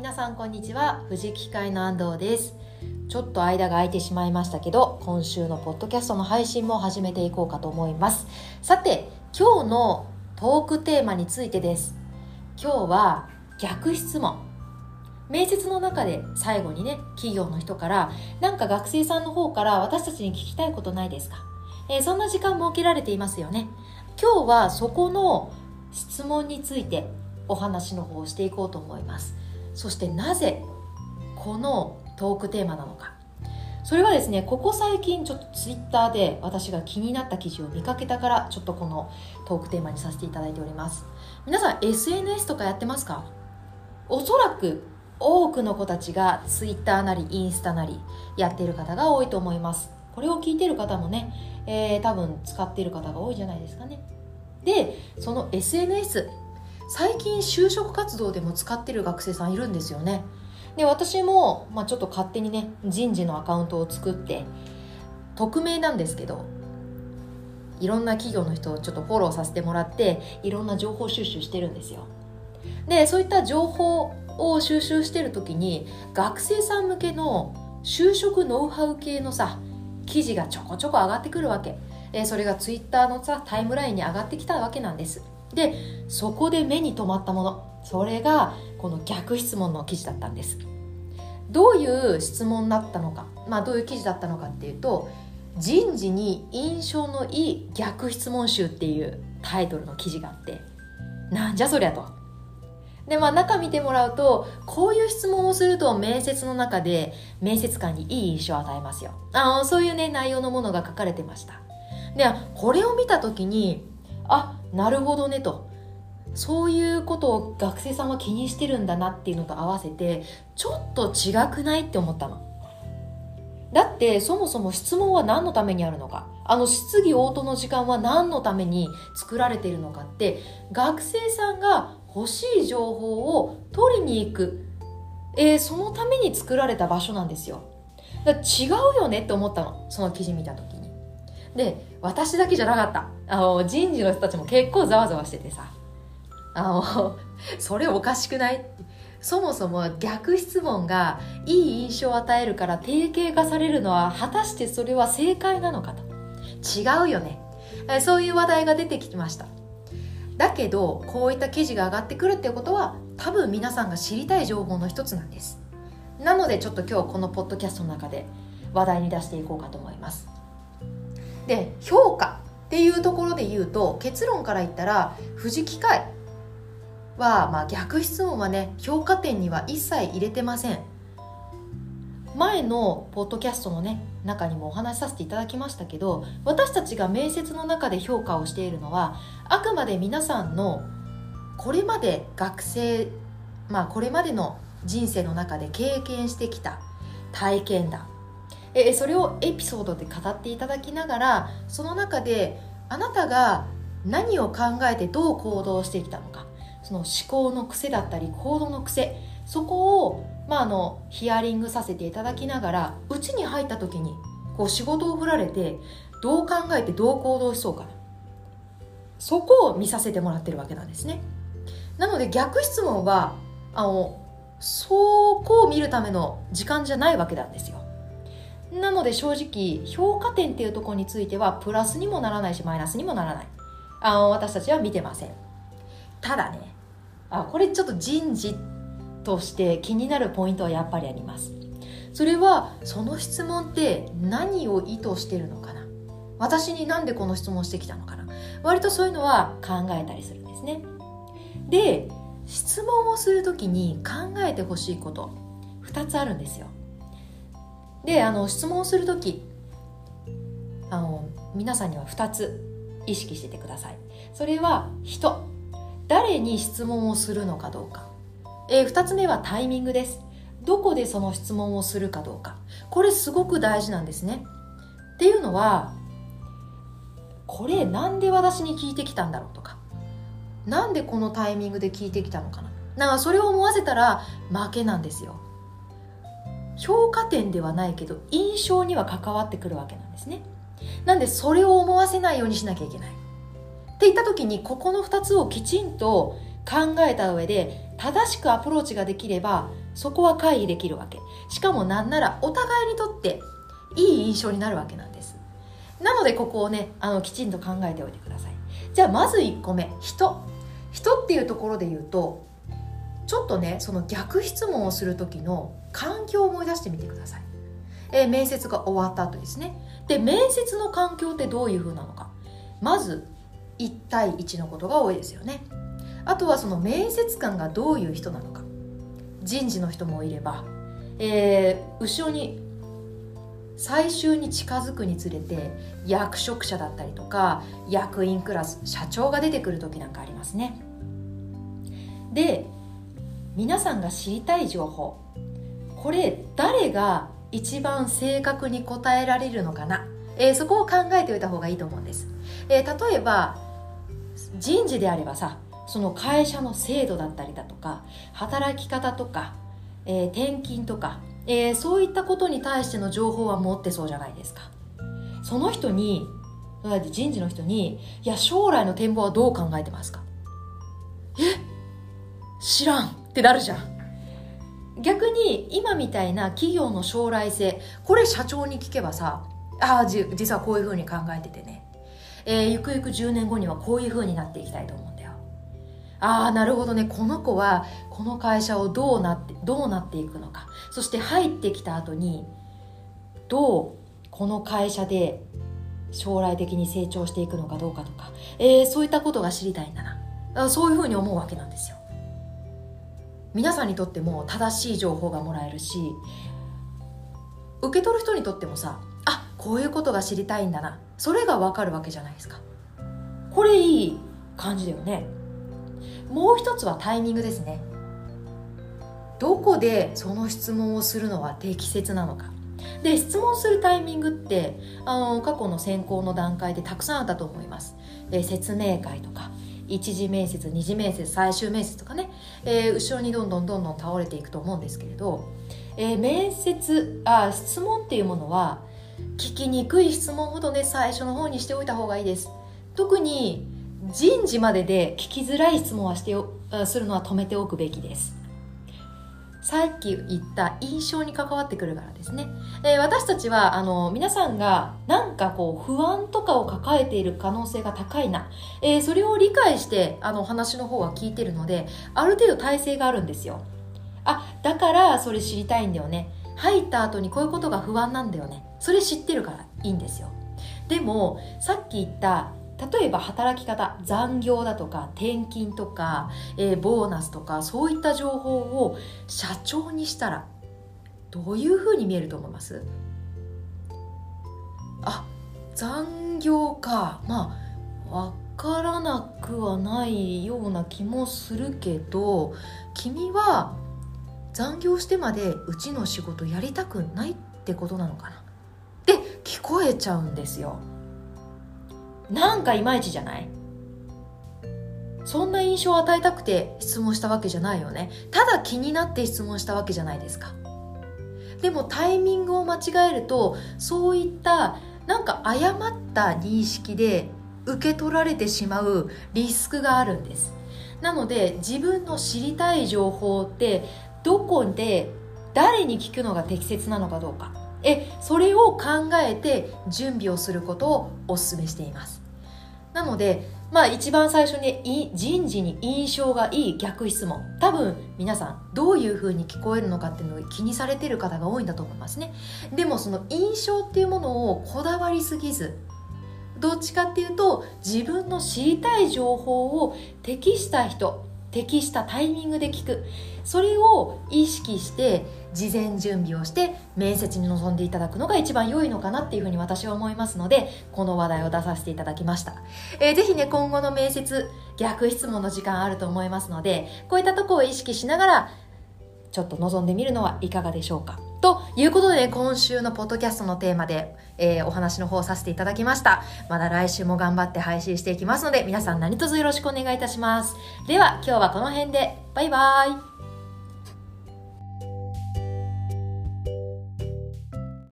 皆さんこんにちは。藤木会の安藤です。ちょっと間が空いてしまいましたけど今週のポッドキャストの配信も始めていこうかと思います。さて今日のトークテーマについてです。今日は逆質問。面接の中で最後にね企業の人からなんか学生さんの方から私たちに聞きたいことないですか、えー、そんな時間設けられていますよね。今日はそこの質問についてお話の方をしていこうと思います。そしてなぜこのトークテーマなのか。それはですねここ最近ちょっとツイッターで私が気になった記事を見かけたからちょっとこのトークテーマにさせていただいております。皆さん SNS とかやってますか？おそらく多くの子たちがツイッターなりインスタなりやっている方が多いと思います。これを聞いてる方もね、えー、多分使っている方が多いじゃないですかね。でその SNS 最近就職活動でも使ってる学生さんいるんですよね。で私も、まあ、ちょっと勝手にね人事のアカウントを作って匿名なんですけどいろんな企業の人をちょっとフォローさせてもらっていろんな情報収集してるんですよ。でそういった情報を収集してる時に学生さん向けの就職ノウハウ系のさ記事がちょこちょこ上がってくるわけ。えそれがツイッターのさタイムラインに上がってきたわけなんです。でそこで目に留まったもの。それがこの逆質問の記事だったんです。どういう質問だったのか、まあ、どういう記事だったのかっていうと人事に印象のいい逆質問集っていうタイトルの記事があって。なんじゃそりゃと。でまあ中見てもらうとこういう質問をすると面接の中で面接官にいい印象を与えますよ。あそういうね内容のものが書かれてました。でこれを見た時にあなるほどねと。そういうことを学生さんは気にしてるんだなっていうのと合わせてちょっと違くないって思ったの。だってそもそも質問は何のためにあるのか。あの質疑応答の時間は何のために作られているのかって学生さんが欲しい情報を取りに行く、えー、そのために作られた場所なんですよ。だ違うよねって思ったの。その記事見た時で私だけじゃなかった。あの人事の人たちも結構ざわざわしててさ。あの それおかしくない？ってそもそも逆質問がいい印象を与えるから定型化されるのは果たしてそれは正解なのかと。違うよね。そういう話題が出てきました。だけどこういった記事が上がってくるってことは多分皆さんが知りたい情報の一つなんです。なのでちょっと今日このポッドキャストの中で話題に出していこうかと思います。で評価っていうところで言うと結論から言ったら富士機械は、まあ、逆質問はね評価点には一切入れてません。前のポッドキャストのね中にもお話しさせていただきましたけど私たちが面接の中で評価をしているのはあくまで皆さんのこれまで学生まあこれまでの人生の中で経験してきた体験談。えそれをエピソードで語っていただきながらその中であなたが何を考えてどう行動してきたのか。その思考の癖だったり行動の癖。そこを、まあ、あのヒアリングさせていただきながらうちに入った時にこう仕事を振られてどう考えてどう行動しそうか。そこを見させてもらってるわけなんですね。なので逆質問はあのそこを見るための時間じゃないわけなんですよ。なので正直評価点っていうところについてはプラスにもならないしマイナスにもならない。あの私たちは見てません。ただねあこれちょっと人事として気になるポイントはやっぱりあります。それはその質問って何を意図してるのかな。私になんでこの質問してきたのかな。割とそういうのは考えたりするんですね。で質問をする時に考えてほしいこと2つあるんですよ。であの質問する時あの皆さんには2つ意識しててください。それは人。誰に質問をするのかどうか、えー、2つ目はタイミングです。どこでその質問をするかどうか。これすごく大事なんですね。っていうのはこれなんで私に聞いてきたんだろうとか。なんでこのタイミングで聞いてきたのかな。なんかそれを思わせたら負けなんですよ。評価点ではないけど印象には関わってくるわけなんですね。なんでそれを思わせないようにしなきゃいけない。って言った時にここの2つをきちんと考えた上で正しくアプローチができればそこは回避できるわけ。しかもなんならお互いにとっていい印象になるわけなんです。なのでここをねあのきちんと考えておいてください。じゃあまず1個目。人。人っていうところで言うとちょっとねその逆質問をする時の環境を思い出してみてください、えー、面接が終わった後ですね。で面接の環境ってどういう風なのか。まず1対1のことが多いですよね。あとはその面接官がどういう人なのか。人事の人もいれば、えー、後ろに最終に近づくにつれて役職者だったりとか役員クラス社長が出てくる時なんかありますね。で皆さんが知りたい情報。これ誰が一番正確に答えられるのかな、えー、そこを考えておいた方がいいと思うんです、えー、例えば人事であればさその会社の制度だったりだとか働き方とか、えー、転勤とかえー、そういったことに対しての情報は持ってそうじゃないですか。その人に人事の人に「いや将来の展望はどう考えてますか?」え？知らん。ってなるじゃん。逆に今みたいな企業の将来性これ社長に聞けばさああ実はこういうふうに考えててね、えー、ゆくゆく10年後にはこういうふうになっていきたいと思うんだよ。ああなるほどね。この子はこの会社をどうなってどうなっていくのか。そして入ってきた後にどうこの会社で将来的に成長していくのかどうかとか、えー、そういったことが知りたいんだな。そういうふうに思うわけなんですよ。皆さんにとっても正しい情報がもらえるし受け取る人にとってもさあこういうことが知りたいんだなそれがわかるわけじゃないですか。これいい感じだよね。もう一つはタイミングですね。どこでその質問をするのは適切なのか。で質問するタイミングってあの過去の選考の段階でたくさんあったと思います。で説明会とか。一次面接二次面接最終面接とかね、えー、後ろにどんどんどんどん倒れていくと思うんですけれど、えー、面接あ質問っていうものは聞きにくい質問ほどね最初の方にしておいた方がいいです。特に人事までで聞きづらい質問はしてするのは止めておくべきです。さっき言った印象に関わってくるからですね。え、私たちは、あの、皆さんがなんかこう、不安とかを抱えている可能性が高いな。えー、それを理解して、あの、話の方は聞いてるので、ある程度体制があるんですよ。あ、だからそれ知りたいんだよね。入った後にこういうことが不安なんだよね。それ知ってるからいいんですよ。でも、さっき言った例えば働き方残業だとか転勤とか、えー、ボーナスとかそういった情報を社長にしたらどういうふうに見えると思います？あ残業か。まあ分からなくはないような気もするけど君は残業してまでうちの仕事やりたくないってことなのかな？って聞こえちゃうんですよ。なんかいまいちじゃない？そんな印象を与えたくて質問したわけじゃないよね。ただ気になって質問したわけじゃないですか。でもタイミングを間違えるとそういったなんか誤った認識で受け取られてしまうリスクがあるんです。なので自分の知りたい情報ってどこで誰に聞くのが適切なのかどうか。えそれを考えて準備をすることをお勧めしています。なのでまあ一番最初に人事に印象がいい逆質問。多分皆さんどういうふうに聞こえるのかっていうのを気にされてる方が多いんだと思いますね。でもその印象っていうものをこだわりすぎずどっちかっていうと自分の知りたい情報を適した人適したタイミングで聞く。それを意識して事前準備をして面接に臨んでいただくのが一番良いのかなっていうふうに私は思いますのでこの話題を出させていただきました、えー、ぜひね今後の面接逆質問の時間あると思いますのでこういったとこを意識しながらちょっと臨んでみるのはいかがでしょうか。ということで、今週のポッドキャストのテーマで、えー、お話の方させていただきました。まだ来週も頑張って配信していきますので、皆さん何卒よろしくお願いいたします。では、今日はこの辺で、バイバーイ